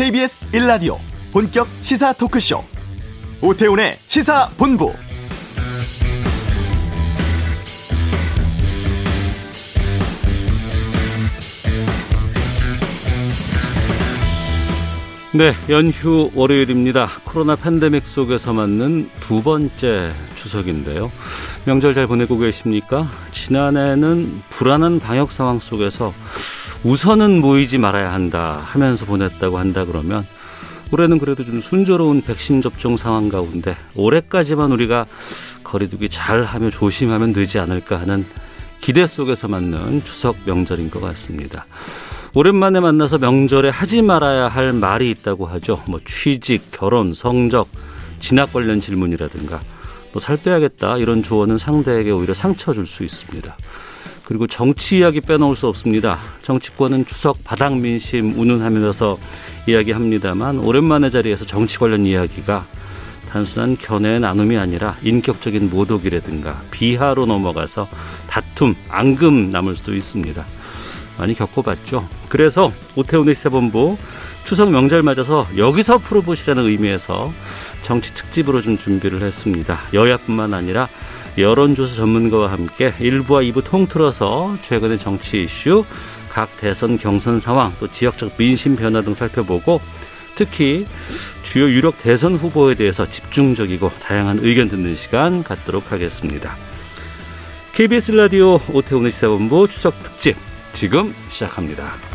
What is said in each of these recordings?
KBS 1라디오 본격 시사 토크쇼 오태훈의 시사본부 네, 연휴 월요일입니다. 코로나 팬데믹 속에서 맞는 두 번째 추석인데요. 명절 잘 보내고 계십니까? 지난해는 불안한 방역 상황 속에서 우선은 모이지 말아야 한다 하면서 보냈다고 한다 그러면 올해는 그래도 좀 순조로운 백신 접종 상황 가운데 올해까지만 우리가 거리두기 잘 하며 조심하면 되지 않을까 하는 기대 속에서 맞는 추석 명절인 것 같습니다. 오랜만에 만나서 명절에 하지 말아야 할 말이 있다고 하죠. 뭐 취직, 결혼, 성적, 진학 관련 질문이라든가 뭐 살 빼야겠다 이런 조언은 상대에게 오히려 상처 줄 수 있습니다. 그리고 정치 이야기 빼놓을 수 없습니다. 정치권은 추석 바닥 민심 운운하면서 이야기합니다만 오랜만에 자리에서 정치 관련 이야기가 단순한 견해의 나눔이 아니라 인격적인 모독이라든가 비하로 넘어가서 다툼, 앙금 남을 수도 있습니다. 많이 겪어봤죠. 그래서 오태훈의 시사본부 추석 명절 맞아서 여기서 풀어보시라는 의미에서 정치 특집으로 좀 준비를 했습니다. 여야뿐만 아니라 여론조사 전문가와 함께 1부와 2부 통틀어서 최근의 정치 이슈, 각 대선 경선 상황, 또 지역적 민심 변화 등 살펴보고 특히 주요 유력 대선 후보에 대해서 집중적이고 다양한 의견 듣는 시간 갖도록 하겠습니다. KBS 라디오 오태훈의 시사본부 추석 특집 지금 시작합니다.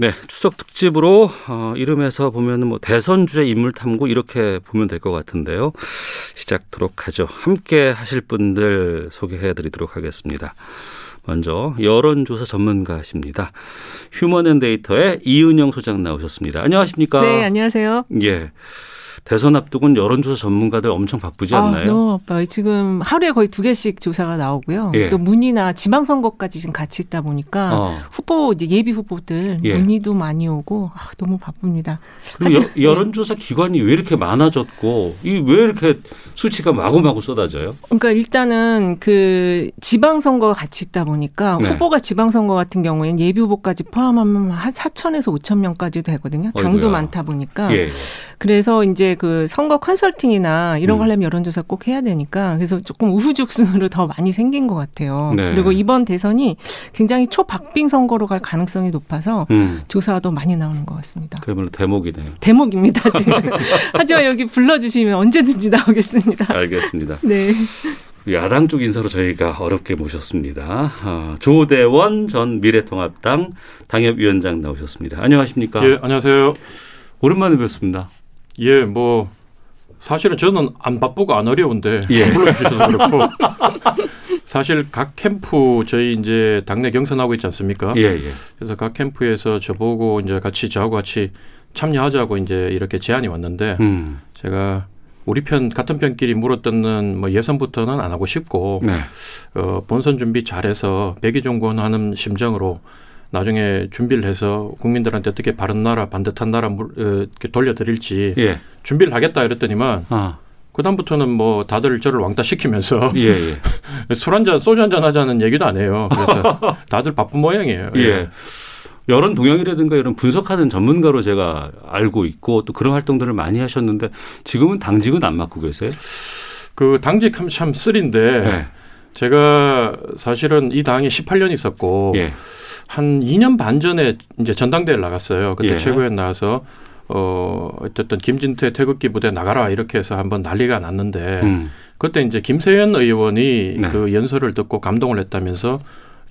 네, 추석 특집으로 어, 이름에서 보면은 뭐 대선 주제 인물 탐구 이렇게 보면 될 것 같은데요. 시작하도록 하죠. 함께 하실 분들 소개해드리도록 하겠습니다. 먼저 여론조사 전문가십니다. 휴먼앤데이터의 이은영 소장 나오셨습니다. 안녕하십니까? 네, 안녕하세요. 예. 대선 앞두고는 여론조사 전문가들 엄청 바쁘지 아, 않나요? 아, 너무 바빠요. 지금 하루에 거의 두 개씩 조사가 나오고요. 예. 또 문의나 지방선거까지 지금 같이 있다 보니까 어. 후보 예비 후보들 예. 문의도 많이 오고 아, 너무 바쁩니다. 그리고 여, 여론조사 기관이 왜 이렇게 많아졌고 이 왜 이렇게 수치가 마구마구 쏟아져요? 그러니까 일단은 그 지방선거가 같이 있다 보니까 네. 후보가 지방선거 같은 경우에는 예비 후보까지 포함하면 한 4천에서 5천 명까지 되거든요. 당도 어이구야. 많다 보니까. 예. 그래서 이제 그 선거 컨설팅이나 이런 거 음. 하려면 여론조사 꼭 해야 되니까 그래서 조금 우후죽순으로 더 많이 생긴 것 같아요. 네. 그리고 이번 대선이 굉장히 초박빙 선거로 갈 가능성이 높아서 음. 조사도 많이 나오는 것 같습니다. 그야말로 대목이네요. 대목입니다. 지금. 하지만 여기 불러주시면 언제든지 나오겠습니다. 알겠습니다. 네. 야당 쪽 인사로 저희가 어렵게 모셨습니다. 어, 조대원 전 미래통합당 당협위원장 나오셨습니다. 안녕하십니까? 예, 안녕하세요. 오랜만에 뵙습니다. 예, 뭐 사실은 저는 안 바쁘고 안 어려운데 예. 불러주셔서 그렇고 사실 각 캠프 저희 이제 당내 경선하고 있지 않습니까? 예, 예. 그래서 각 캠프에서 저보고 이제 같이 저하고 같이 참여하자고 이제 이렇게 제안이 왔는데 음. 제가 우리 편 같은 편끼리 물어뜯는 뭐 예선부터는 안 하고 싶고 네. 어, 본선 준비 잘해서 백의종군하는 심정으로 나중에 준비를 해서 국민들한테 어떻게 바른 나라, 반듯한 나라 물, 어, 이렇게 돌려드릴지 예. 준비를 하겠다 이랬더니만 아. 그다음부터는 뭐 다들 저를 왕따 시키면서 예, 예. 술 한잔 소주 한잔 하자는 얘기도 안 해요. 그래서 다들 바쁜 모양이에요. 예. 예. 여론 동향이라든가 이런 분석하는 전문가로 제가 알고 있고 또 그런 활동들을 많이 하셨는데 지금은 당직은 안 맡고 계세요? 그 당직 참 쓰린데 네. 제가 사실은 이 당에 18년 있었고 예. 한 2년 반 전에 이제 전당대회를 나갔어요. 그때 예. 최고위원 나와서 어 어쨌든 김진태 태극기 부대 나가라 이렇게 해서 한번 난리가 났는데 음. 그때 이제 김세현 의원이 네. 그 연설을 듣고 감동을 했다면서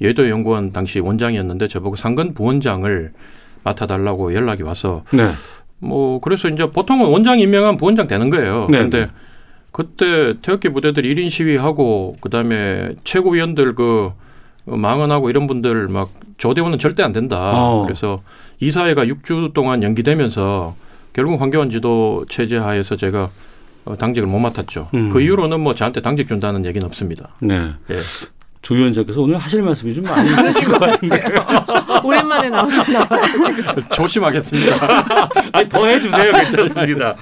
여의도 연구원 당시 원장이었는데 저보고 상근 부원장을 맡아달라고 연락이 와서 네. 뭐 그래서 이제 보통은 원장 임명하면 부원장 되는 거예요. 네. 그런데 네. 그때 태극기 부대들 1인 시위하고 그다음에 최고위원들 그 망언하고 이런 분들 막 조대원은 절대 안 된다. 어. 그래서 이 사회가 6주 동안 연기되면서 결국 황교안 지도 체제 하에서 제가 어, 당직을 못 맡았죠. 음. 그 이후로는 뭐 저한테 당직 준다는 얘기는 없습니다. 네. 예. 조 위원장께서 오늘 하실 말씀이 좀 많이 있으신 것 같은데요. 오랜만에 나오셨나 봐요. 지금. 조심하겠습니다. 아니, 더 해주세요. 괜찮습니다.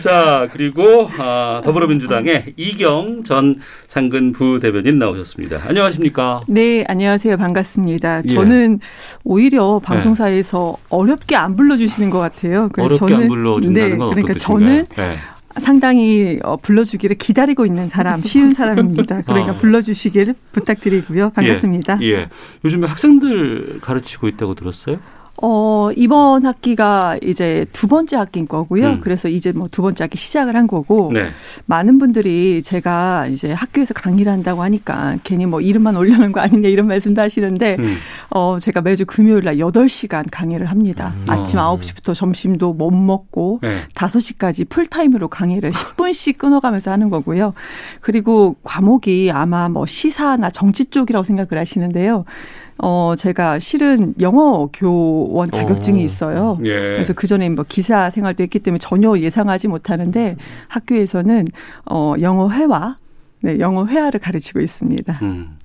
자, 그리고 아, 더불어민주당의 이경 전 상근 부대변인 나오셨습니다. 안녕하십니까? 네, 안녕하세요. 반갑습니다. 예. 저는 오히려 방송사에서 네. 어렵게 안 불러주시는 것 같아요. 어렵게 저는, 안 불러준다는 네, 건 그러니까 저는 네. 상당히 어, 불러주기를 기다리고 있는 사람, 쉬운 사람입니다. 그러니까 어. 불러주시기를 부탁드리고요. 반갑습니다. 예. 예. 요즘에 학생들 가르치고 있다고 들었어요? 어, 이번 학기가 이제 두 번째 학기인 거고요. 음. 그래서 이제 뭐 두 번째 학기 시작을 한 거고 네. 많은 분들이 제가 이제 학교에서 강의를 한다고 하니까 괜히 뭐 이름만 올려놓은 거 아니냐 이런 말씀도 하시는데 음. 어, 제가 매주 금요일 날 여덟 시간 강의를 합니다. 음. 아침 아. 아홉 시부터 점심도 못 먹고 네. 다섯 네. 시까지 풀타임으로 강의를 10분씩 끊어가면서 하는 거고요. 그리고 과목이 아마 뭐 시사나 정치 쪽이라고 생각을 하시는데요. 어, 제가 실은 영어 교원 자격증이 있어요. 예. 그래서 그 전에 뭐 기사 생활도 했기 때문에 전혀 예상하지 못하는데 학교에서는 어, 영어 회화, 네, 영어 회화를 가르치고 있습니다. 음.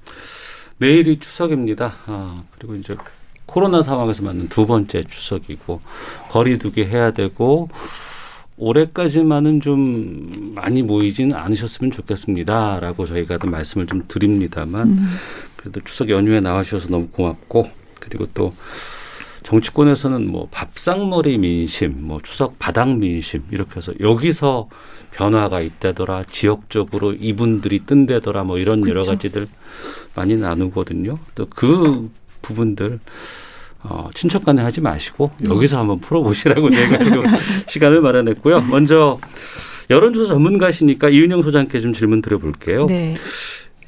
내일이 추석입니다. 아, 그리고 이제 코로나 상황에서 맞는 두 번째 추석이고 거리두기 해야 되고 올해까지만은 좀 많이 모이지는 않으셨으면 좋겠습니다라고 저희가 말씀을 좀 드립니다만 음. 그래도 추석 연휴에 나와주셔서 너무 고맙고 그리고 또 정치권에서는 뭐 밥상머리 민심, 뭐 추석 바닥 민심 이렇게 해서 여기서 변화가 있다더라 지역적으로 이분들이 뜬다더라 뭐 이런 그렇죠. 여러 가지들 많이 나누거든요. 또 그 부분들 어, 친척 간에 하지 마시고 네. 여기서 한번 풀어보시라고 제가 좀 시간을 마련했고요. 먼저 여론조사 전문가시니까 이은영 소장께 좀 질문 드려볼게요. 네.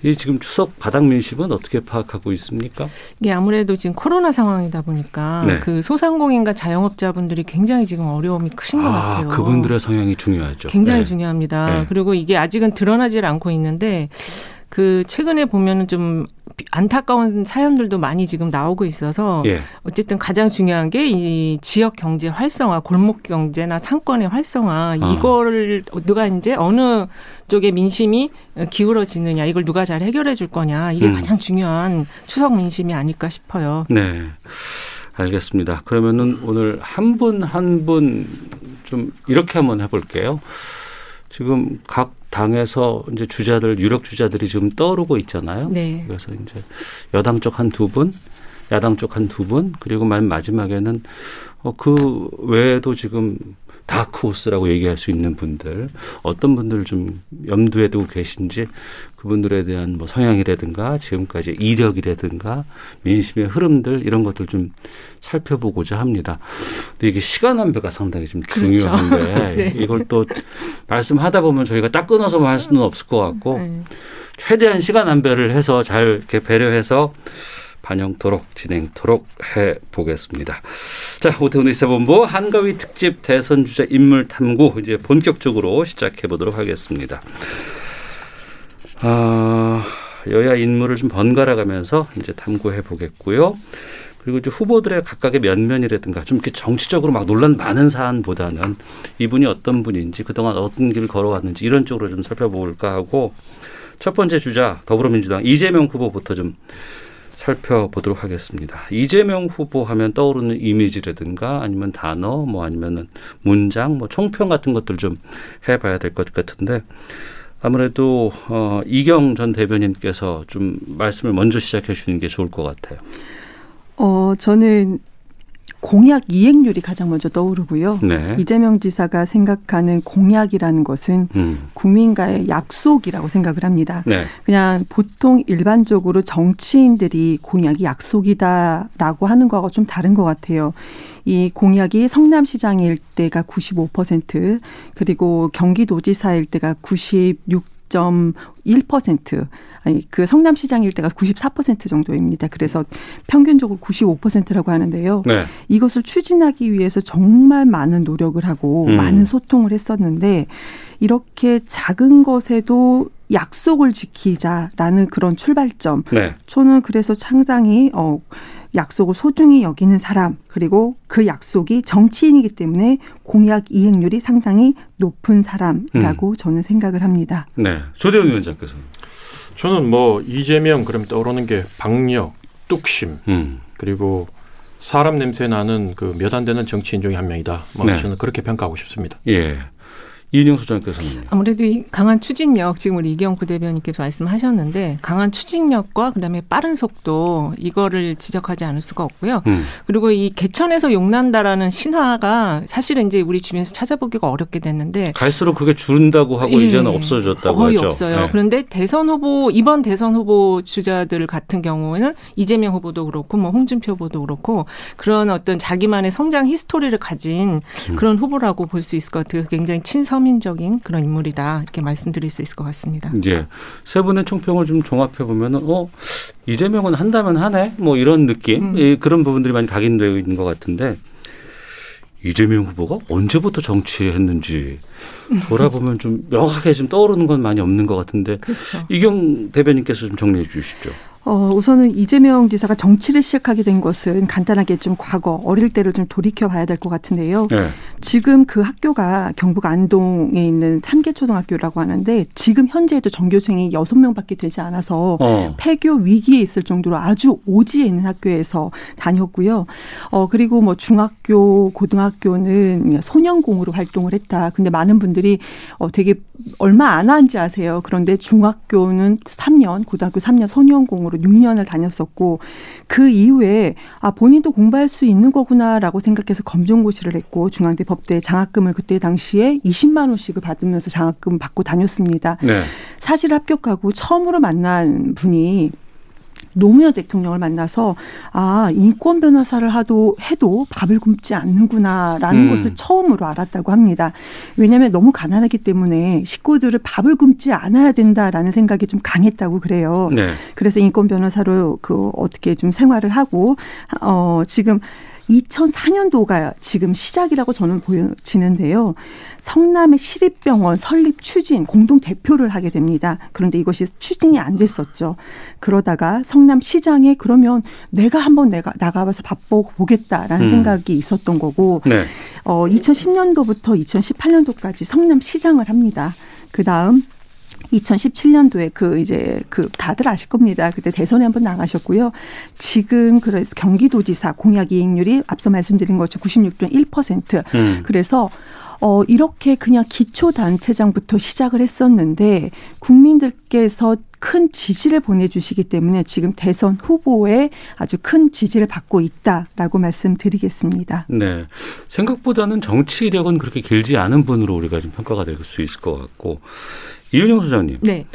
이 지금 추석 바닥 민심은 어떻게 파악하고 있습니까? 이게 아무래도 지금 코로나 상황이다 보니까 네. 그 소상공인과 자영업자분들이 굉장히 지금 어려움이 크신 것 아, 같아요. 그분들의 성향이 중요하죠. 굉장히 네. 중요합니다. 네. 그리고 이게 아직은 드러나질 않고 있는데 그 최근에 보면은 좀 안타까운 사연들도 많이 지금 나오고 있어서 예. 어쨌든 가장 중요한 게 이 지역 경제 활성화, 골목 경제나 상권의 활성화 아. 이거를 누가 이제 어느 쪽에 민심이 기울어지느냐 이걸 누가 잘 해결해 줄 거냐 이게 음. 가장 중요한 추석 민심이 아닐까 싶어요. 네. 알겠습니다. 그러면은 오늘 한 분 한 분 좀 이렇게 한번 해볼게요. 지금 각 당에서 이제 주자들 유력 주자들이 지금 떠오르고 있잖아요. 네. 그래서 이제 여당 쪽 한 두 분, 야당 쪽 한 두 분, 그리고 맨 마지막에는 어, 그 외에도 지금 다크호스라고 얘기할 수 있는 분들 어떤 분들을 좀 염두에 두고 계신지 그분들에 대한 뭐 성향이라든가 지금까지 이력이라든가 민심의 흐름들 이런 것들 좀 살펴보고자 합니다. 근데 이게 시간 안배가 상당히 좀 그렇죠. 중요한데 네. 이걸 또 말씀하다 보면 저희가 딱 끊어서만 할 수는 없을 것 같고 네. 최대한 시간 안배를 해서 잘 이렇게 배려해서 반영토록 진행토록 해 보겠습니다. 자, 오태훈의 시사본부 한가위 특집 대선 주자 인물 탐구 이제 본격적으로 시작해 보도록 하겠습니다. 아, 여야 인물을 좀 번갈아 가면서 이제 탐구해 보겠고요. 그리고 이제 후보들의 각각의 면면이라든가 좀 이렇게 정치적으로 막 논란 많은 사안보다는 이분이 어떤 분인지 그동안 어떤 길을 걸어왔는지 이런 쪽으로 좀 살펴볼까 하고 첫 번째 주자 더불어민주당 이재명 후보부터 좀 살펴보도록 하겠습니다. 이재명 후보 하면 떠오르는 이미지라든가 아니면 단어 뭐 아니면은 문장 뭐 총평 같은 것들 좀 해봐야 될 것 같은데 아무래도 어, 이경 전 대변인께서 좀 말씀을 먼저 시작해 주는 게 좋을 것 같아요. 어 저는 공약 이행률이 가장 먼저 떠오르고요. 네. 이재명 지사가 생각하는 공약이라는 것은 음. 국민과의 약속이라고 생각을 합니다. 네. 그냥 보통 일반적으로 정치인들이 공약이 약속이다라고 하는 거하고 좀 다른 것 같아요. 이 공약이 성남시장 일 때가 95% 그리고 경기도지사 일 때가 96 6.1% 아니 그 성남시장 일대가 94% 정도입니다. 그래서 평균적으로 95%라고 하는데요. 네. 이것을 추진하기 위해서 정말 많은 노력을 하고 음. 많은 소통을 했었는데 이렇게 작은 것에도 약속을 지키자라는 그런 출발점. 네. 저는 그래서 상당히 어 약속을 소중히 여기는 사람 그리고 그 약속이 정치인이기 때문에 공약 이행률이 상당히 높은 사람이라고 음. 저는 생각을 합니다. 네, 조대원 위원장께서는 저는 뭐 이재명 그럼 떠오르는 게 박력, 뚝심, 음. 그리고 사람 냄새 나는 그 몇 안 되는 정치인 중에 한 명이다. 뭐 네. 저는 그렇게 평가하고 싶습니다. 예. 이인영 소장께서는 아무래도 이 강한 추진력 지금 우리 이경 부대변인께서 말씀하셨는데 강한 추진력과 그다음에 빠른 속도 이거를 지적하지 않을 수가 없고요. 음. 그리고 이 개천에서 용난다라는 신화가 사실은 이제 우리 주변에서 찾아보기가 어렵게 됐는데 갈수록 그게 줄은다고 하고 예. 이제는 없어졌다고 거의 하죠. 없어요. 네. 그런데 대선 후보 이번 대선 후보 주자들 같은 경우에는 이재명 후보도 그렇고 뭐 홍준표 후보도 그렇고 그런 어떤 자기만의 성장 히스토리를 가진 음. 그런 후보라고 볼 수 있을 것 같아요. 굉장히 친서 서민적인 그런 인물이다 이렇게 말씀드릴 수 있을 것 같습니다. 예. 세 분의 총평을 좀 종합해 보면은 어 이재명은 한다면 하네 뭐 이런 느낌 음. 예, 그런 부분들이 많이 각인되어 있는 것 같은데 이재명 후보가 언제부터 정치했는지 돌아보면 좀 명확하게 좀 떠오르는 건 많이 없는 것 같은데 그렇죠. 이경 대변인께서 좀 정리해 주시죠. 어, 우선은 이재명 지사가 정치를 시작하게 된 것은 간단하게 좀 과거 어릴 때를 좀 돌이켜 봐야 될 것 같은데요. 네. 지금 그 학교가 경북 안동에 있는 삼계 초등학교라고 하는데 지금 현재에도 전교생이 여섯 명밖에 되지 않아서 어. 폐교 위기에 있을 정도로 아주 오지에 있는 학교에서 다녔고요. 어, 그리고 뭐 중학교, 고등학교는 소년공으로 활동을 했다. 근데 많은 분들이 어, 되게 얼마 안 한지 아세요. 그런데 중학교는 3년, 고등학교 3년 소년공으로 6년을 다녔었고 그 이후에 아 본인도 공부할 수 있는 거구나라고 생각해서 검정고시를 했고 중앙대 법대 장학금을 그때 당시에 20만 원씩을 받으면서 장학금 받고 다녔습니다. 네. 사실 합격하고 처음으로 만난 분이 노무현 대통령을 만나서 아 인권 변호사를 하도 해도 밥을 굶지 않는구나라는 음. 것을 처음으로 알았다고 합니다. 왜냐하면 너무 가난하기 때문에 식구들을 밥을 굶지 않아야 된다라는 생각이 좀 강했다고 그래요. 네. 그래서 인권 변호사로 그 어떻게 좀 생활을 하고 어 지금 2004년도가 지금 시작이라고 저는 보여지는데요. 성남의 시립병원 설립 추진 공동 대표를 하게 됩니다. 그런데 이것이 추진이 안 됐었죠. 그러다가 성남시장에 그러면 내가 한번 내가 나가봐서 바꿔 보겠다라는 음. 생각이 있었던 거고 네. 어 2010년도부터 2018년도까지 성남시장을 합니다. 그 다음 2017년도에 그 이제 그 다들 아실 겁니다. 그때 대선에 한번 나가셨고요. 지금 그래서 경기도지사 공약 이익률이 앞서 말씀드린 것처럼 96.1%. 음. 그래서 어, 이렇게 그냥 기초단체장부터 시작을 했었는데 국민들께서 큰 지지를 보내주시기 때문에 지금 대선 후보에 아주 큰 지지를 받고 있다라고 말씀드리겠습니다. 네. 생각보다는 정치 이력은 그렇게 길지 않은 분으로 우리가 좀 평가가 될 수 있을 것 같고 이은영 소장님. 네.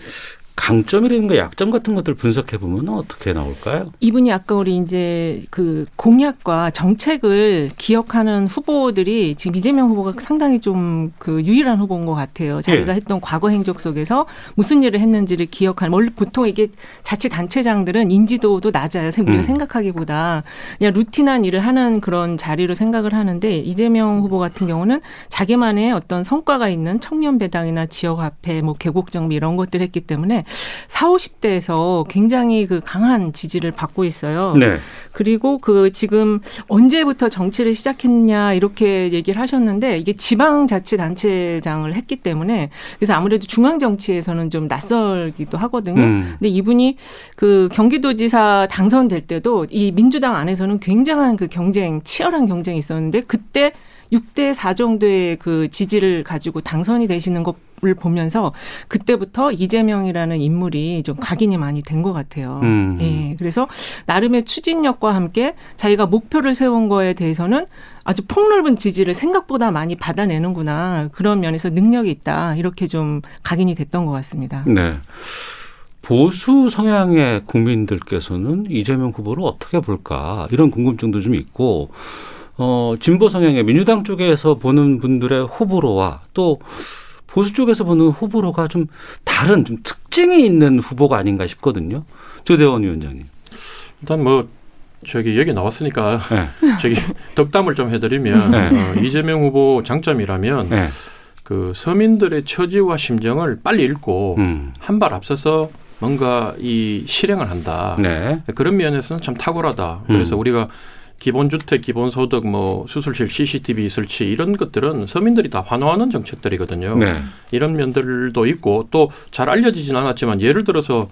강점이라든가 약점 같은 것들 분석해 보면 어떻게 나올까요? 이분이 아까 우리 이제 그 공약과 정책을 기억하는 후보들이 지금 이재명 후보가 상당히 좀 그 유일한 후보인 것 같아요. 자기가 예. 했던 과거 행적 속에서 무슨 일을 했는지를 기억하는 원래 보통 이게 자치단체장들은 인지도도 낮아요. 우리가 음. 생각하기보다 그냥 루틴한 일을 하는 그런 자리로 생각을 하는데 이재명 후보 같은 경우는 자기만의 어떤 성과가 있는 청년 배당이나 지역 화폐, 뭐 계곡 정비 이런 것들 했기 때문에 4, 50대에서 굉장히 그 강한 지지를 받고 있어요. 네. 그리고 그 지금 언제부터 정치를 시작했냐 이렇게 얘기를 하셨는데 이게 지방자치단체장을 했기 때문에 그래서 아무래도 중앙 정치에서는 좀 낯설기도 하거든요. 음. 근데 이분이 그 경기도지사 당선될 때도 이 민주당 안에서는 굉장한 그 경쟁, 치열한 경쟁이 있었는데 그때 6대 4 정도의 그 지지를 가지고 당선이 되시는 것을 보면서 그때부터 이재명이라는 인물이 좀 각인이 많이 된 것 같아요. 음. 예. 그래서 나름의 추진력과 함께 자기가 목표를 세운 거에 대해서는 아주 폭넓은 지지를 생각보다 많이 받아내는구나. 그런 면에서 능력이 있다. 이렇게 좀 각인이 됐던 것 같습니다. 네. 보수 성향의 국민들께서는 이재명 후보를 어떻게 볼까 이런 궁금증도 좀 있고 어, 진보 성향의 민주당 쪽에서 보는 분들의 호불호와 또 보수 쪽에서 보는 호불호가 좀 다른 좀 특징이 있는 후보가 아닌가 싶거든요. 조대원 위원장님. 일단 뭐 저기 얘기 나왔으니까 네. 저기 덕담을 좀 해드리면 네. 어, 이재명 후보 장점이라면 네. 그 서민들의 처지와 심정을 빨리 읽고 음. 한발 앞서서 뭔가 이 실행을 한다. 네. 그런 면에서는 참 탁월하다. 그래서 음. 우리가 기본주택, 기본소득, 뭐 수술실 CCTV 설치 이런 것들은 서민들이 다 환호하는 정책들이거든요. 네. 이런 면들도 있고 또 잘 알려지진 않았지만 예를 들어서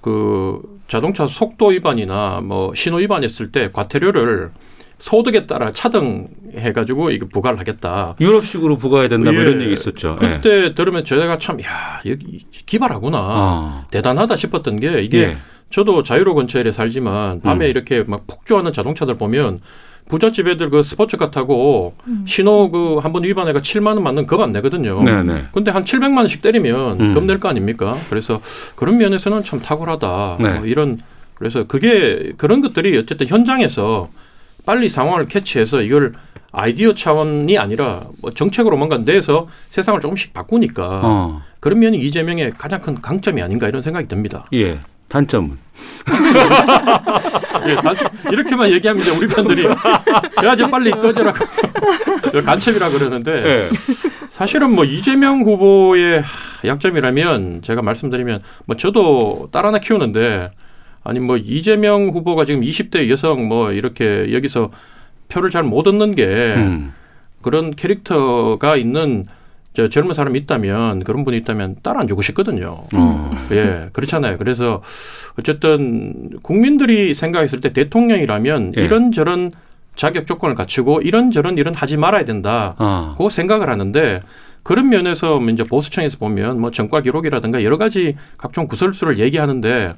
그 자동차 속도 위반이나 뭐 신호 위반했을 때 과태료를 소득에 따라 차등해가지고 이거 부과를 하겠다. 유럽식으로 부과해야 된다 뭐 예. 이런 얘기 있었죠. 그때 예. 들으면 제가 참, 야, 여기 기발하구나. 아. 대단하다 싶었던 게 이게 예. 저도 자유로 근처에 살지만 밤에 음. 이렇게 막 폭주하는 자동차들 보면 부잣집 애들 그 스포츠카 타고 음. 신호 그 한 번 위반해가 7만 원 맞는 급안 내거든요. 네네. 근데 한 700만 원씩 때리면 음. 급낼 거 아닙니까? 그래서 그런 면에서는 참 탁월하다. 네. 뭐 이런 그래서 그게 그런 것들이 어쨌든 현장에서 빨리 상황을 캐치해서 이걸 아이디어 차원이 아니라 뭐 정책으로 뭔가 내서 세상을 조금씩 바꾸니까 어. 그런 면이 이재명의 가장 큰 강점이 아닌가 이런 생각이 듭니다. 예. 단점은? 예, 단점. 이렇게만 얘기하면 이제 우리 팬들이 야, 저 빨리 꺼져라고. 간첩이라 그러는데 예. 사실은 뭐 이재명 후보의 약점이라면 제가 말씀드리면 뭐 저도 딸 하나 키우는데 아니 뭐 이재명 후보가 지금 20대 여성 뭐 이렇게 여기서 표를 잘 못 얻는 게 음. 그런 캐릭터가 있는 저 젊은 사람이 있다면 그런 분이 있다면 따라 안 주고 싶거든요. 어. 예, 그렇잖아요. 그래서 어쨌든 국민들이 생각했을 때 대통령이라면 예. 이런저런 자격 조건을 갖추고 이런저런 일은 하지 말아야 된다. 어. 그 생각을 하는데 그런 면에서 이제 보수청에서 보면 뭐 전과 기록이라든가 여러 가지 각종 구설수를 얘기하는데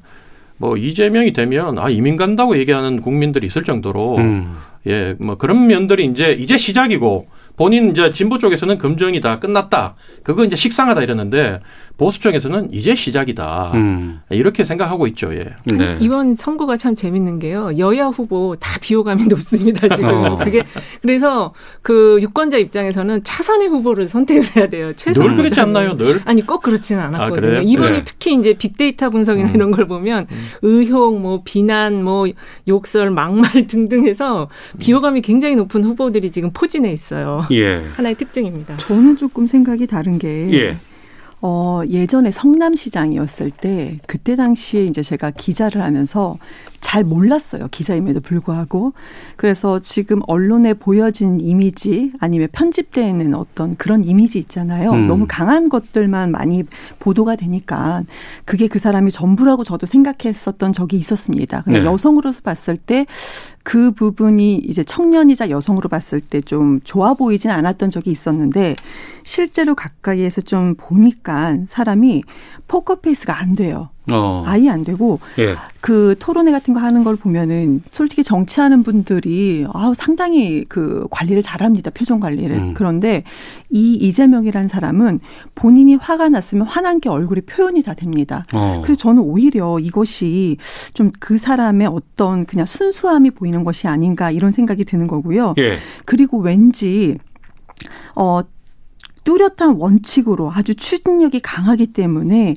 뭐 이재명이 되면 아 이민 간다고 얘기하는 국민들이 있을 정도로 음. 예뭐 그런 면들이 이제 이제 시작이고 본인 이제 진보 쪽에서는 금정이다 끝났다 그거 이제 식상하다 이러는데 보수 쪽에서는 이제 시작이다 음. 이렇게 생각하고 있죠. 예. 네. 이번 선거가 참 재밌는 게요. 여야 후보 다 비호감이 높습니다 지금. 어. 그게 그래서 그 유권자 입장에서는 차선의 후보를 선택을 해야 돼요. 최선 늘 그렇지 않나요? 늘 아니 꼭 그렇지는 않았거든요. 아, 이번에 네. 특히 이제 빅데이터 분석이나 음. 이런 걸 보면 음. 의혹, 뭐 비난, 뭐 욕설, 막말 등등해서 비호감이 굉장히 높은 후보들이 지금 포진해 있어요. 예. 하나의 특징입니다. 저는 조금 생각이 다른 게 예. 어, 예전에 성남시장이었을 때 그때 당시에 이제 제가 기자를 하면서 잘 몰랐어요. 기자임에도 불구하고. 그래서 지금 언론에 보여진 이미지 아니면 편집되어 있는 어떤 그런 이미지 있잖아요. 음. 너무 강한 것들만 많이 보도가 되니까 그게 그 사람이 전부라고 저도 생각했었던 적이 있었습니다. 네. 여성으로서 봤을 때 그 부분이 이제 청년이자 여성으로 봤을 때 좀 좋아 보이진 않았던 적이 있었는데 실제로 가까이에서 좀 보니까 사람이 포커페이스가 안 돼요. 어. 아예 안 되고 예. 그 토론회 같은 거 하는 걸 보면은 솔직히 정치하는 분들이 아 상당히 그 관리를 잘합니다 표정 관리를 음. 그런데 이 이재명이란 사람은 본인이 화가 났으면 화난 게 얼굴에 표현이 다 됩니다. 어. 그래서 저는 오히려 이것이 좀 그 사람의 어떤 그냥 순수함이 보이는 것이 아닌가 이런 생각이 드는 거고요. 예. 그리고 왠지 어 뚜렷한 원칙으로 아주 추진력이 강하기 때문에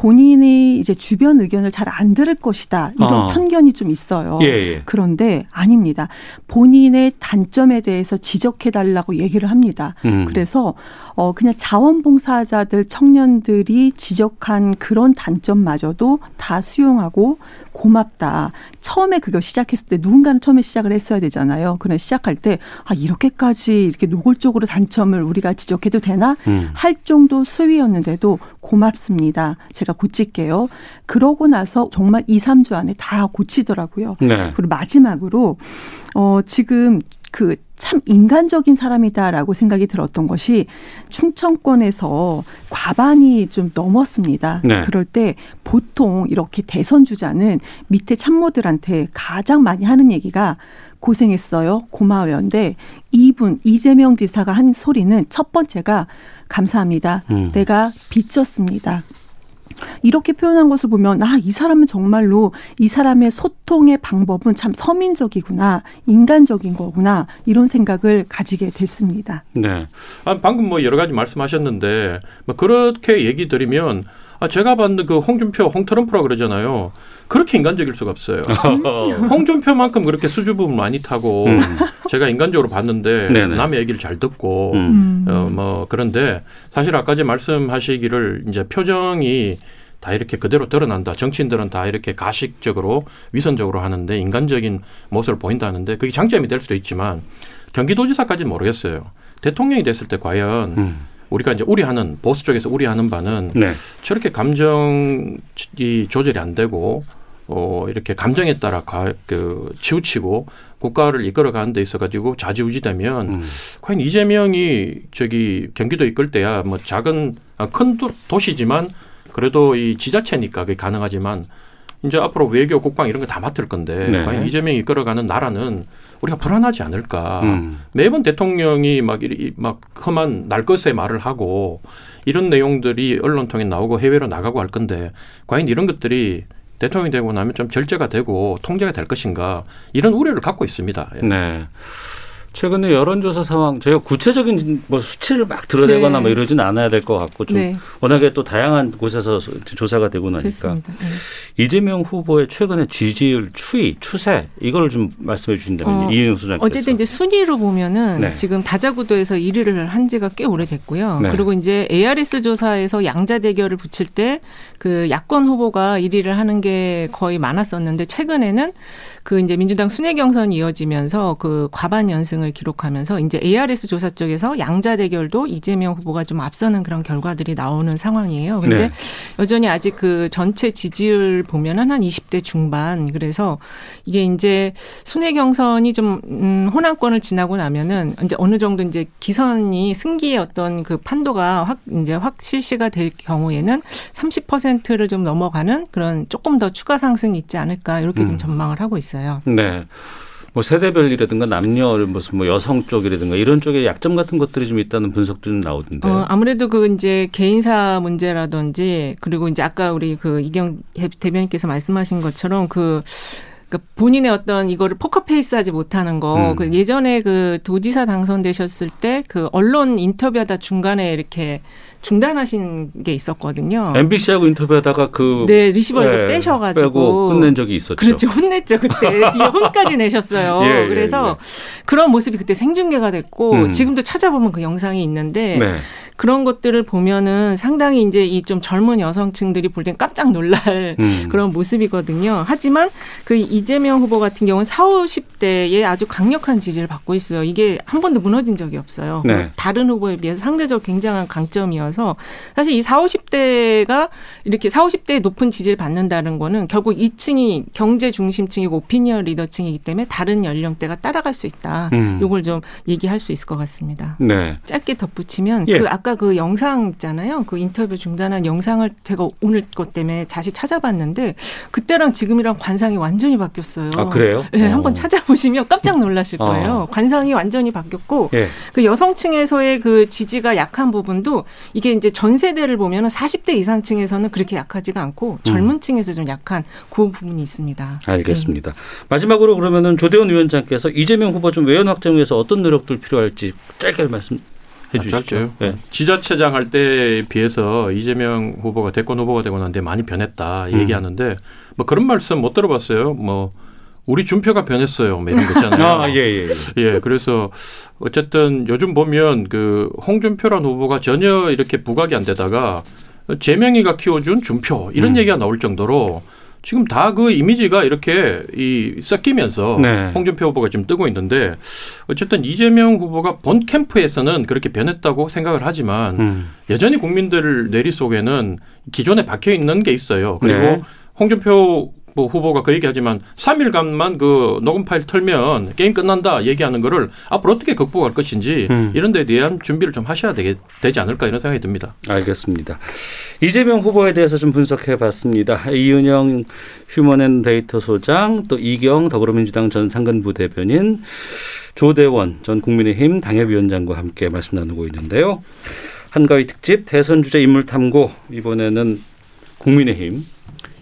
본인이 이제 주변 의견을 잘 안 들을 것이다 이런 어. 편견이 좀 있어요. 예, 예. 그런데 아닙니다. 본인의 단점에 대해서 지적해 달라고 얘기를 합니다. 음. 그래서 어 그냥 자원봉사자들 청년들이 지적한 그런 단점마저도 다 수용하고 고맙다. 처음에 그거 시작했을 때 누군가는 처음에 시작을 했어야 되잖아요. 그래 시작할 때 아 이렇게까지 이렇게 노골적으로 단점을 우리가 지적해도 되나 음. 할 정도 수위였는데도 고맙습니다. 제가 고칠게요. 그러고 나서 정말 2, 3주 안에 다 고치더라고요. 네. 그리고 마지막으로 어 지금 그 참 인간적인 사람이다라고 생각이 들었던 것이 충청권에서 과반이 좀 넘었습니다. 네. 그럴 때 보통 이렇게 대선 주자는 밑에 참모들한테 가장 많이 하는 얘기가 고생했어요. 고마워요인데 이분 이재명 지사가 한 소리는 첫 번째가 감사합니다. 음. 내가 빚졌습니다. 이렇게 표현한 것을 보면 아, 이 사람은 정말로 이 사람의 소통의 방법은 참 서민적이구나, 인간적인 거구나 이런 생각을 가지게 됐습니다. 네. 아, 방금 뭐 여러 가지 말씀하셨는데 뭐 그렇게 얘기 드리면 아, 제가 봤는 그 홍준표, 홍트럼프라 그러잖아요. 그렇게 인간적일 수가 없어요. 홍준표만큼 그렇게 수줍음을 많이 타고 음. 제가 인간적으로 봤는데 네네. 남의 얘기를 잘 듣고 음. 어, 뭐 그런데 사실 아까 제 말씀하시기를 이제 표정이 다 이렇게 그대로 드러난다. 정치인들은 다 이렇게 가식적으로 위선적으로 하는데 인간적인 모습을 보인다는데 그게 장점이 될 수도 있지만 경기도지사까지는 모르겠어요. 대통령이 됐을 때 과연 음. 우리가 이제 우려하는 보수 쪽에서 우려하는 바는 네. 저렇게 감정이 조절이 안 되고 어 이렇게 감정에 따라 가, 그 치우치고 국가를 이끌어 가는 데 있어 가지고 좌지우지되면 음. 과연 이재명이 저기 경기도 이끌 때야 뭐 작은 아, 큰 도, 도시지만 그래도 이 지자체니까 그게 가능하지만 이제 앞으로 외교, 국방 이런 거 다 맡을 건데 네. 과연 이재명이 이끌어가는 나라는 우리가 불안하지 않을까. 음. 매번 대통령이 막, 이, 막 험한 날 것의 말을 하고 이런 내용들이 언론 통해 나오고 해외로 나가고 할 건데 과연 이런 것들이 대통령이 되고 나면 좀 절제가 되고 통제가 될 것인가 이런 우려를 갖고 있습니다. 예. 네. 최근에 여론조사 상황 저희가 구체적인 뭐 수치를 막 드러내거나 네. 뭐 이러진 않아야 될 것 같고 좀 네. 워낙에 또 다양한 곳에서 조사가 되고 나니까 네. 이재명 후보의 최근의 지지율 추이 추세 이걸 좀 말씀해 주신다면 어, 이은영 소장께서 어쨌든 이제 순위로 보면은 네. 지금 다자구도에서 1위를 한 지가 꽤 오래됐고요. 네. 그리고 이제 ARS 조사에서 양자 대결을 붙일 때 그 야권 후보가 1위를 하는 게 거의 많았었는데 최근에는 그 이제 민주당 순회 경선이 이어지면서 그 과반 연승을 기록하면서 이제 ARS 조사 쪽에서 양자 대결도 이재명 후보가 좀 앞서는 그런 결과들이 나오는 상황이에요. 근데 네. 여전히 아직 그 전체 지지율 보면은 한 20대 중반 그래서 이게 이제 순회 경선이 좀 음, 호남권을 지나고 나면은 이제 어느 정도 이제 기선이 승기의 어떤 그 판도가 확 이제 확 실시가 될 경우에는 30%를 좀 넘어가는 그런 조금 더 추가 상승이 있지 않을까 이렇게 좀 음. 전망을 하고 있습니다. 있어요. 네. 뭐 세대별이라든가 남녀 무슨 뭐 여성 쪽이라든가 이런 쪽에 약점 같은 것들이 좀 있다는 분석도 좀 나오던데. 어, 아무래도 그 이제 개인사 문제라든지 그리고 이제 아까 우리 그 이경 대변인께서 말씀하신 것처럼 그 그러니까 본인의 어떤 이거를 포커페이스 하지 못하는 거. 음. 그 예전에 그 도지사 당선되셨을 때 그 언론 인터뷰하다 중간에 이렇게 중단하신 게 있었거든요. MBC하고 인터뷰하다가 그 네, 리시버를 네, 빼셔가지고 혼낸 적이 있었죠. 그렇죠, 혼냈죠 그때 뒤에 혼까지 내셨어요. 예, 예, 그래서 예. 그런 모습이 그때 생중계가 됐고 음. 지금도 찾아보면 그 영상이 있는데 네. 그런 것들을 보면은 상당히 이제 이 좀 젊은 여성층들이 볼 땐 깜짝 놀랄 음. 그런 모습이거든요. 하지만 그 이재명 후보 같은 경우는 4, 50대에 아주 강력한 지지를 받고 있어요. 이게 한 번도 무너진 적이 없어요. 네. 다른 후보에 비해서 상대적으로 굉장한 강점이어서 사실 이 4, 50대가 이렇게 4, 50대에 높은 지지를 받는다는 거는 결국 2층이 경제 중심층이고 오피니언 리더층이기 때문에 다른 연령대가 따라갈 수 있다. 음. 요걸 좀 얘기할 수 있을 것 같습니다. 네. 짧게 덧붙이면 예. 그 아까 아까 그 영상 있잖아요. 그 인터뷰 중단한 영상을 제가 오늘 것 때문에 다시 찾아봤는데 그때랑 지금이랑 관상이 완전히 바뀌었어요. 아, 그래요? 네, 어. 한번 찾아보시면 깜짝 놀라실 거예요. 어. 관상이 완전히 바뀌었고 예. 그 여성층에서의 그 지지가 약한 부분도 이게 이제 전 세대를 보면은 40대 이상층에서는 그렇게 약하지가 않고 젊은 음. 층에서 좀 약한 그 부분이 있습니다. 알겠습니다. 네. 마지막으로 그러면은 조대원 위원장께서 이재명 후보 좀 외연 확장 위해서 어떤 노력들 필요할지 짧게 말씀 해주시죠. 네. 지자체장 할 때에 비해서 이재명 후보가 대권 후보가 되고 난데 많이 변했다 음. 얘기하는데 뭐 그런 말씀 못 들어봤어요. 뭐 우리 준표가 변했어요. 뭐 이런 거 있잖아요. 아, 예, 예, 예. 예, 그래서 어쨌든 요즘 보면 그 홍준표란 후보가 전혀 이렇게 부각이 안 되다가 재명이가 키워준 준표 이런 음. 얘기가 나올 정도로 지금 다 그 이미지가 이렇게 이 섞이면서 네. 홍준표 후보가 지금 뜨고 있는데 어쨌든 이재명 후보가 본 캠프에서는 그렇게 변했다고 생각을 하지만 음. 여전히 국민들 뇌리 속에는 기존에 박혀 있는 게 있어요. 그리고 네. 홍준표 뭐 후보가 그 얘기하지만 3일간만 그 녹음 파일 털면 게임 끝난다 얘기하는 거를 앞으로 어떻게 극복할 것인지 음. 이런 데 대한 준비를 좀 하셔야 되게, 되지 않을까 이런 생각이 듭니다. 알겠습니다. 이재명 후보에 대해서 좀 분석해 봤습니다. 이은영 휴먼앤데이터 소장 또 이경 더불어민주당 전 상근부 대변인 조대원 전 국민의힘 당협위원장과 함께 말씀 나누고 있는데요. 한가위 특집 대선 주제 인물 탐구 이번에는 국민의힘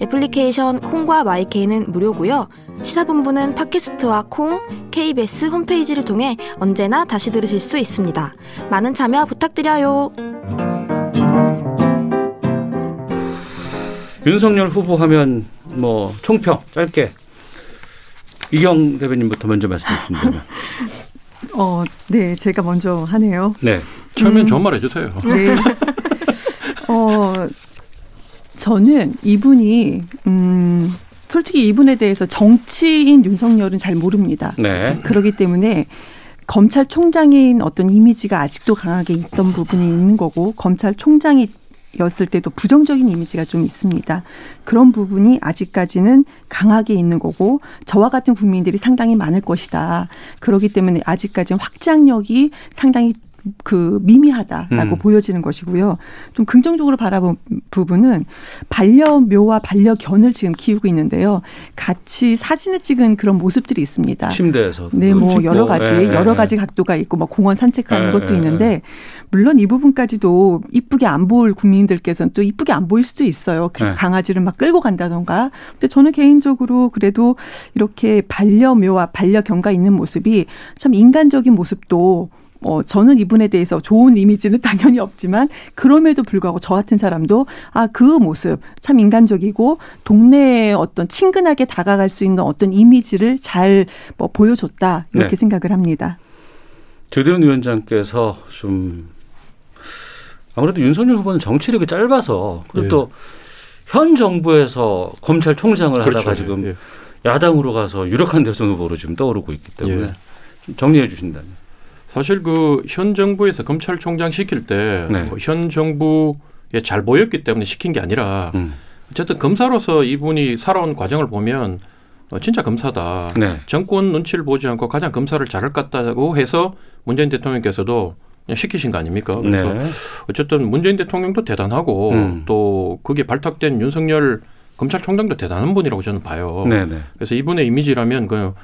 애플리케이션 콩과 마이케이는 무료고요. 시사본부는 팟캐스트와 콩, KBS 홈페이지를 통해 언제나 다시 들으실 수 있습니다. 많은 참여 부탁드려요. 윤석열 후보 하면 뭐 총평 짧게 이경 대변인부터 먼저 말씀해 주신다면. 어, 네, 제가 먼저 하네요. 네. 처음엔 음, 좋은 말 해주세요. 네. 어, 저는 이분이 음 솔직히 이분에 대해서 정치인 윤석열은 잘 모릅니다. 네. 그렇기 때문에 검찰총장인 어떤 이미지가 아직도 강하게 있던 부분이 있는 거고 검찰총장이 였을 때도 부정적인 이미지가 좀 있습니다. 그런 부분이 아직까지는 강하게 있는 거고 저와 같은 국민들이 상당히 많을 것이다. 그렇기 때문에 아직까지는 확장력이 상당히 그 미미하다라고 음. 보여지는 것이고요. 좀 긍정적으로 바라본 부분은 반려묘와 반려견을 지금 키우고 있는데요. 같이 사진을 찍은 그런 모습들이 있습니다. 침대에서. 네, 뭐 여러 가지 예, 예, 여러 가지 각도가 있고 뭐 공원 산책하는 예, 것도 예, 있는데 예. 물론 이 부분까지도 이쁘게 안 보일 국민들께서는 또 이쁘게 안 보일 수도 있어요. 그 강아지를 막 끌고 간다던가. 근데 저는 개인적으로 그래도 이렇게 반려묘와 반려견과 있는 모습이 참 인간적인 모습도 뭐 저는 이분에 대해서 좋은 이미지는 당연히 없지만 그럼에도 불구하고 저 같은 사람도 아 그 모습 참 인간적이고 동네에 어떤 친근하게 다가갈 수 있는 어떤 이미지를 잘 뭐 보여줬다 이렇게 네. 생각을 합니다. 조대원 위원장께서 좀 아무래도 윤석열 후보는 정치력이 짧아서 그리고 예. 또현 정부에서 검찰총장을 그렇죠. 하다가 지금 예. 야당으로 가서 유력한 대선 후보로 지금 떠오르고 있기 때문에 예. 좀 정리해 주신다면. 사실 그 현 정부에서 검찰총장 시킬 때현 네. 뭐 정부에 잘 보였기 때문에 시킨 게 아니라 음. 어쨌든 검사로서 이분이 살아온 과정을 보면 어, 진짜 검사다. 네. 정권 눈치를 보지 않고 가장 검사를 잘할 것 같다고 해서 문재인 대통령께서도 시키신 거 아닙니까? 그래서 네. 어쨌든 문재인 대통령도 대단하고 음. 또 그게 발탁된 윤석열 검찰총장도 대단한 분이라고 저는 봐요. 네네. 네. 그래서 이분의 이미지라면 그뭐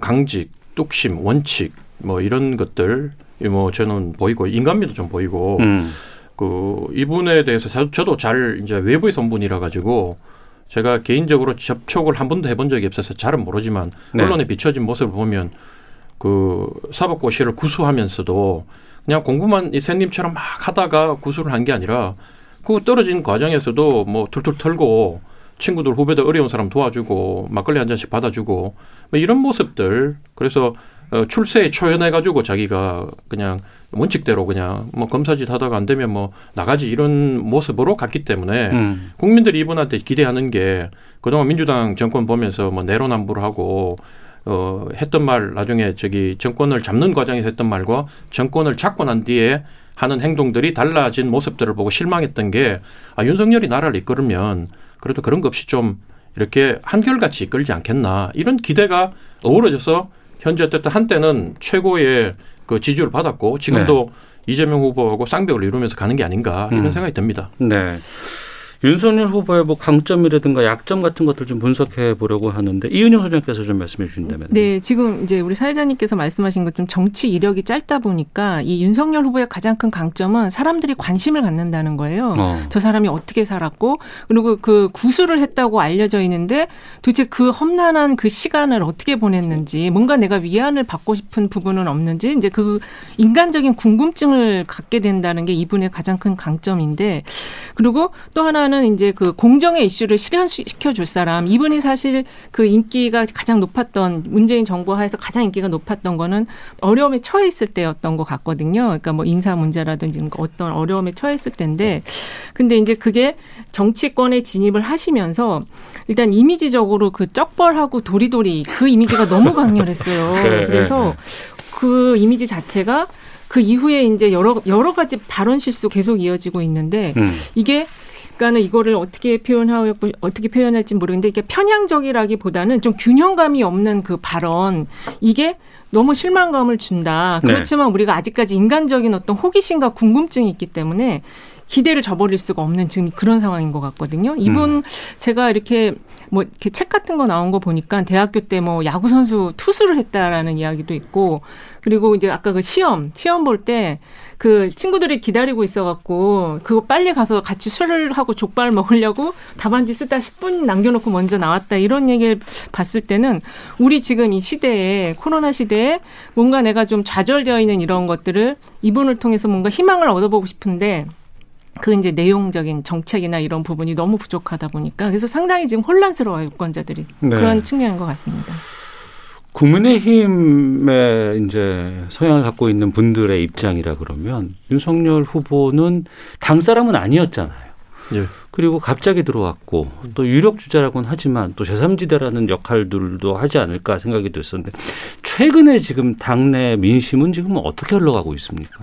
강직, 뚝심, 원칙 뭐 이런 것들 뭐 저는 보이고 인간미도 좀 보이고 음. 그 이분에 대해서 저도 잘 이제 외부에서 온 분이라 가지고 제가 개인적으로 접촉을 한 번도 해본 적이 없어서 잘은 모르지만 네. 언론에 비춰진 모습을 보면 그 사법고시를 구수하면서도 그냥 공부만 이 샌님처럼 막 하다가 구수를 한 게 아니라 그 떨어진 과정에서도 뭐 툴툴 털고 친구들 후배들 어려운 사람 도와주고 막걸리 한 잔씩 받아주고 뭐 이런 모습들 그래서 어, 출세에 초연해가지고 자기가 그냥 원칙대로 그냥 뭐 검사짓 하다가 안 되면 뭐 나가지 이런 모습으로 갔기 때문에 음. 국민들이 이분한테 기대하는 게 그동안 민주당 정권 보면서 뭐 내로남불 하고 어 했던 말 나중에 저기 정권을 잡는 과정에서 했던 말과 정권을 잡고 난 뒤에 하는 행동들이 달라진 모습들을 보고 실망했던 게 아, 윤석열이 나라를 이끌으면 그래도 그런 거 없이 좀 이렇게 한결같이 이끌지 않겠나 이런 기대가 어우러져서 현재 어쨌든 한때는 최고의 그 지지를 받았고 지금도 네. 이재명 후보하고 쌍벽을 이루면서 가는 게 아닌가 이런 음. 생각이 듭니다. 네. 윤석열 후보의 뭐 강점이라든가 약점 같은 것들 좀 분석해 보려고 하는데 이은영 소장께서 좀 말씀해 주신다면. 네, 지금 이제 우리 사회자님께서 말씀하신 것좀 정치 이력이 짧다 보니까 이 윤석열 후보의 가장 큰 강점은 사람들이 관심을 갖는다는 거예요. 어. 저 사람이 어떻게 살았고 그리고 그 구술을 했다고 알려져 있는데 도대체 그 험난한 그 시간을 어떻게 보냈는지 뭔가 내가 위안을 받고 싶은 부분은 없는지 이제 그 인간적인 궁금증을 갖게 된다는 게 이분의 가장 큰 강점인데 그리고 또 하나 하 나는 이제 그 공정의 이슈를 실현시켜 줄 사람 이분이 사실 그 인기가 가장 높았던 문재인 정부 하에서 가장 인기가 높았던 거는 어려움에 처해 있을 때였던 것 같거든요. 그러니까 뭐 인사 문제라든지 어떤 어려움에 처했을 때인데 근데 이제 그게 정치권에 진입을 하시면서 일단 이미지적으로 그 쩍벌하고 도리도리 그 이미지가 너무 강렬했어요. 네, 그래서 네, 네. 그 이미지 자체가 그 이후에 이제 여러 여러 가지 발언 실수 계속 이어지고 있는데 음. 이게 그러니까는 이거를 어떻게 표현하고 어떻게 표현할지 모르겠는데 이게 편향적이라기보다는 좀 균형감이 없는 그 발언 이게 너무 실망감을 준다. 네. 그렇지만 네. 우리가 아직까지 인간적인 어떤 호기심과 궁금증이 있기 때문에 기대를 저버릴 수가 없는 지금 그런 상황인 것 같거든요. 이분 음. 제가 이렇게 뭐 이렇게 책 같은 거 나온 거 보니까 대학교 때 뭐 야구 선수 투수를 했다라는 이야기도 있고 그리고 이제 아까 그 시험 시험 볼 때 그 친구들이 기다리고 있어갖고 그거 빨리 가서 같이 술을 하고 족발 먹으려고 답안지 쓰다 10분 남겨놓고 먼저 나왔다 이런 얘기를 봤을 때는 우리 지금 이 시대에 코로나 시대에 뭔가 내가 좀 좌절되어 있는 이런 것들을 이분을 통해서 뭔가 희망을 얻어보고 싶은데 그 이제 내용적인 정책이나 이런 부분이 너무 부족하다 보니까 그래서 상당히 지금 혼란스러워요 유권자들이 네. 그런 측면인 것 같습니다. 국민의힘의 이제 성향을 갖고 있는 분들의 입장이라 그러면 윤석열 후보는 당 사람은 아니었잖아요. 예. 그리고 갑자기 들어왔고 또 유력 주자라고는 하지만 또 제3지대라는 역할들도 하지 않을까 생각이 됐었는데 최근에 지금 당내 민심은 지금 어떻게 흘러가고 있습니까?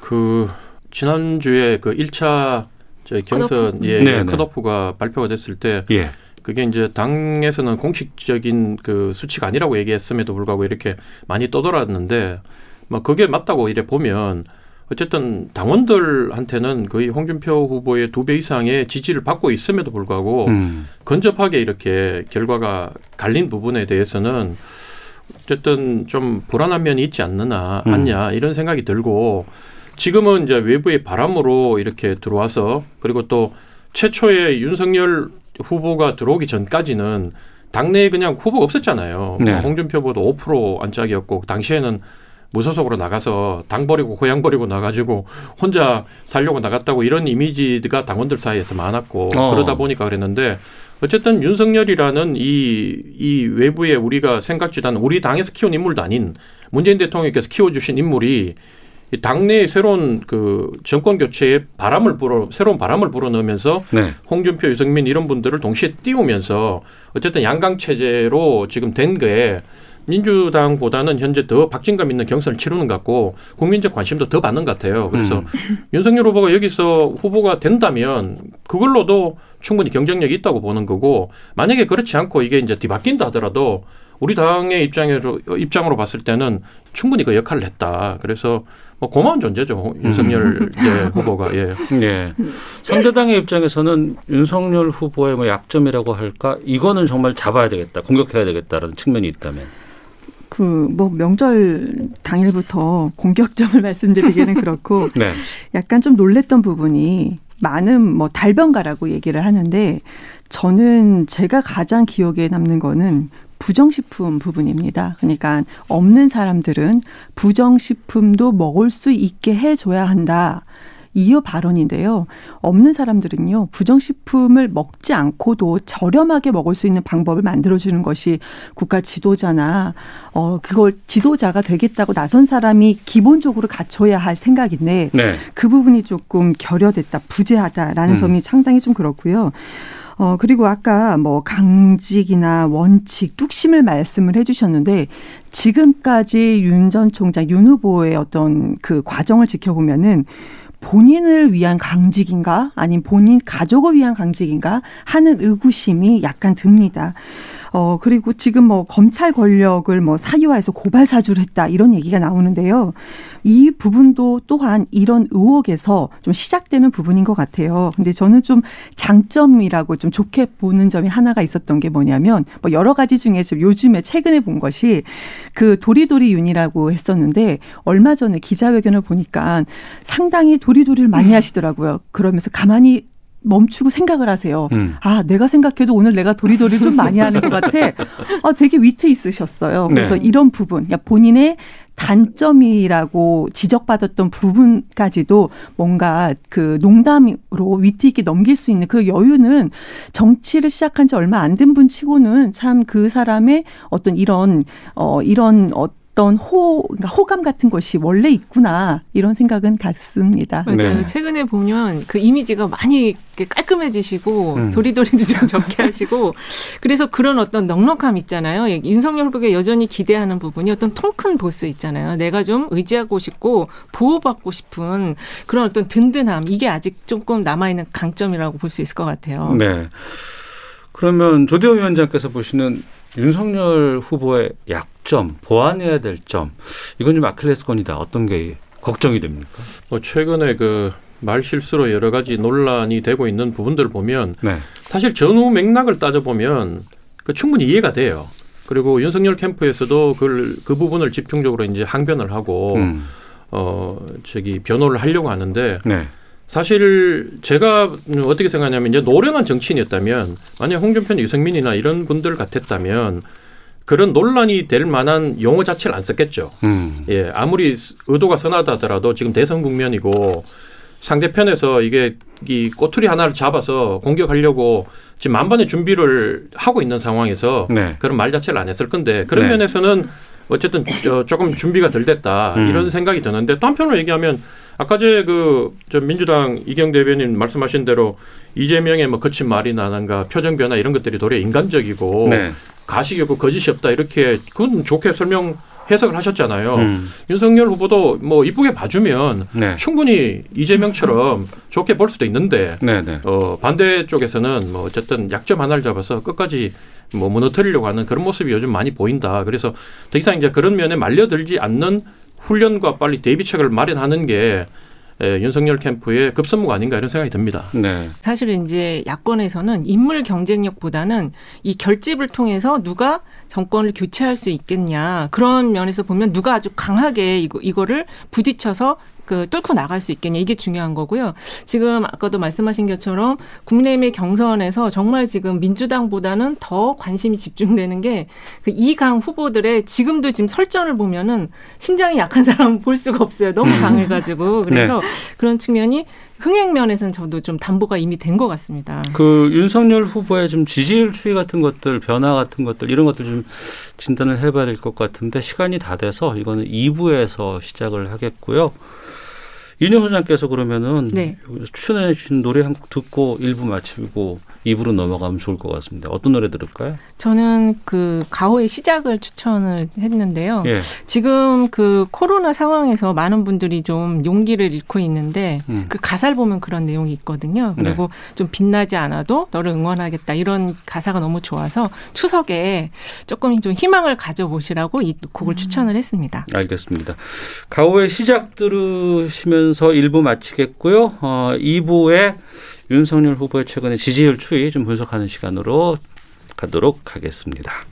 그 지난주에 그 1차 저희 경선 예, 네, 네. 컷오프가 발표가 됐을 때 예. 그게 이제 당에서는 공식적인 그 수치가 아니라고 얘기했음에도 불구하고 이렇게 많이 떠돌았는데 뭐 그게 맞다고 이래 보면 어쨌든 당원들한테는 거의 홍준표 후보의 두 배 이상의 지지를 받고 있음에도 불구하고 음. 근접하게 이렇게 결과가 갈린 부분에 대해서는 어쨌든 좀 불안한 면이 있지 않느냐, 음. 않냐 이런 생각이 들고 지금은 이제 외부의 바람으로 이렇게 들어와서 그리고 또 최초의 윤석열 후보가 들어오기 전까지는 당내에 그냥 후보가 없었잖아요. 네. 홍준표 후보도 5% 안짝이었고 당시에는 무소속으로 나가서 당 버리고 고향 버리고 나가지고 혼자 살려고 나갔다고 이런 이미지가 당원들 사이에서 많았고 어. 그러다 보니까 그랬는데 어쨌든 윤석열이라는 이, 이 외부에 우리가 생각지도 않은 우리 당에서 키운 인물도 아닌 문재인 대통령께서 키워주신 인물이 당내에 새로운 그 정권 교체에 바람을 불어 새로운 바람을 불어넣으면서 네. 홍준표, 유승민 이런 분들을 동시에 띄우면서 어쨌든 양강 체제로 지금 된 거에 민주당보다는 현재 더 박진감 있는 경선을 치르는 것 같고 국민적 관심도 더 받는 것 같아요. 그래서 음. 윤석열 후보가 여기서 후보가 된다면 그걸로도 충분히 경쟁력이 있다고 보는 거고 만약에 그렇지 않고 이게 이제 뒤바뀐다 하더라도 우리 당의 입장으로 입장으로 봤을 때는 충분히 그 역할을 했다. 그래서 뭐 고마운 존재죠 윤석열 음. 예, 후보가 예. 예. 상대당의 입장에서는 윤석열 후보의 뭐 약점이라고 할까 이거는 정말 잡아야 되겠다 공격해야 되겠다라는 측면이 있다면. 그 뭐 명절 당일부터 공격점을 말씀드리기는 그렇고 네. 약간 좀 놀랬던 부분이 많은 뭐 달변가라고 얘기를 하는데 저는 제가 가장 기억에 남는 거는 부정식품 부분입니다. 그러니까 없는 사람들은 부정식품도 먹을 수 있게 해줘야 한다. 이어 발언인데요. 없는 사람들은요, 부정식품을 먹지 않고도 저렴하게 먹을 수 있는 방법을 만들어주는 것이 국가 지도자나, 어, 그걸 지도자가 되겠다고 나선 사람이 기본적으로 갖춰야 할 생각인데, 네. 그 부분이 조금 결여됐다, 부재하다라는 음. 점이 상당히 좀 그렇고요. 어, 그리고 아까 뭐 강직이나 원칙, 뚝심을 말씀을 해 주셨는데 지금까지 윤 전 총장, 윤 후보의 어떤 그 과정을 지켜보면은 본인을 위한 강직인가 아니면 본인 가족을 위한 강직인가 하는 의구심이 약간 듭니다. 어, 그리고 지금 뭐 검찰 권력을 뭐 사유화해서 고발 사주를 했다 이런 얘기가 나오는데요. 이 부분도 또한 이런 의혹에서 좀 시작되는 부분인 것 같아요. 근데 저는 좀 장점이라고 좀 좋게 보는 점이 하나가 있었던 게 뭐냐면 뭐 여러 가지 중에 지금 요즘에 최근에 본 것이 그 도리도리 윤이라고 했었는데 얼마 전에 기자회견을 보니까 상당히 도리도리를 많이 하시더라고요. 그러면서 가만히 멈추고 생각을 하세요. 음. 아, 내가 생각해도 오늘 내가 도리도리 좀 많이 하는 것 같아. 아, 되게 위트 있으셨어요. 그래서 네. 이런 부분, 본인의 단점이라고 지적받았던 부분까지도 뭔가 그 농담으로 위트 있게 넘길 수 있는 그 여유는 정치를 시작한 지 얼마 안 된 분 치고는 참 그 사람의 어떤 이런, 어, 이런 어, 어떤 호, 그러니까 호감 같은 것이 원래 있구나 이런 생각은 같습니다. 맞아요. 네. 최근에 보면 그 이미지가 많이 깔끔해지시고 음. 도리도리도 좀 적게 하시고 그래서 그런 어떤 넉넉함 있잖아요. 예, 윤석열 후보가 여전히 기대하는 부분이 어떤 통 큰 보스 있잖아요. 내가 좀 의지하고 싶고 보호받고 싶은 그런 어떤 든든함 이게 아직 조금 남아있는 강점이라고 볼 수 있을 것 같아요. 네. 그러면 조대호 위원장께서 보시는 윤석열 후보의 약 점, 보완해야 될 점, 이건 좀 아킬레스건이다. 어떤 게 걱정이 됩니까? 뭐 최근에 그 말실수로 여러 가지 논란이 되고 있는 부분들을 보면 네. 사실 전후 맥락을 따져보면 그 충분히 이해가 돼요. 그리고 윤석열 캠프에서도 그, 그 부분을 집중적으로 이제 항변을 하고 음. 어 저기 변호를 하려고 하는데 네. 사실 제가 어떻게 생각하냐면 이제 노련한 정치인이었다면 만약 홍준표, 유승민이나 이런 분들 같았다면 그런 논란이 될 만한 용어 자체를 안 썼겠죠. 음. 예, 아무리 의도가 선하다 하더라도 지금 대선 국면이고 상대편에서 이게 이 꼬투리 하나를 잡아서 공격하려고 지금 만반의 준비를 하고 있는 상황에서 네. 그런 말 자체를 안 했을 건데 그런 네. 면에서는 어쨌든 조금 준비가 덜 됐다 음. 이런 생각이 드는데 또 한편으로 얘기하면 아까 제그저 민주당 이경 대변인 말씀하신 대로 이재명의 뭐 거친 말이 나는가 표정 변화 이런 것들이 도리어 인간적이고 네. 가식이 없고 거짓이 없다 이렇게 그건 좋게 설명 해석을 하셨잖아요. 음. 윤석열 후보도 뭐 이쁘게 봐주면 네. 충분히 이재명처럼 좋게 볼 수도 있는데 네, 네. 어, 반대 쪽에서는 뭐 어쨌든 약점 하나를 잡아서 끝까지 뭐 무너뜨리려고 하는 그런 모습이 요즘 많이 보인다. 그래서 더 이상 이제 그런 면에 말려들지 않는 훈련과 빨리 대비책을 마련하는 게 예, 윤석열 캠프의 급선무가 아닌가 이런 생각이 듭니다. 네. 사실은 이제 야권에서는 인물 경쟁력보다는 이 결집을 통해서 누가 정권을 교체할 수 있겠냐 그런 면에서 보면 누가 아주 강하게 이거 이거를 부딪혀서 그 뚫고 나갈 수 있겠냐 이게 중요한 거고요. 지금 아까도 말씀하신 것처럼 국내의힘 경선에서 정말 지금 민주당보다는 더 관심이 집중되는 게 그 이강 후보들의 지금도 지금 설전을 보면은 신장이 약한 사람 볼 수가 없어요. 너무 음. 강해가지고 그래서 네. 그런 측면이 흥행 면에서는 저도 좀 담보가 이미 된 것 같습니다. 그 윤석열 후보의 좀 지지율 추이 같은 것들, 변화 같은 것들 이런 것들 좀 진단을 해봐야 될 것 같은데 시간이 다 돼서 이거는 2부에서 시작을 하겠고요. 윤영 소장께서 그러면은 네. 추천해 주신 노래 한 곡 듣고 1부 마치고 입으로 넘어가면 좋을 것 같습니다. 어떤 노래 들을까요? 저는 그 가호의 시작을 추천을 했는데요. 예. 지금 그 코로나 상황에서 많은 분들이 좀 용기를 잃고 있는데 음. 그 가사를 보면 그런 내용이 있거든요. 그리고 네. 좀 빛나지 않아도 너를 응원하겠다 이런 가사가 너무 좋아서 추석에 조금 좀 희망을 가져보시라고 이 곡을 음. 추천을 했습니다. 알겠습니다. 가호의 시작 들으시면서 1부 마치겠고요. 어, 2부에 윤석열 후보의 최근의 지지율 추이 좀 분석하는 시간으로 가도록 하겠습니다.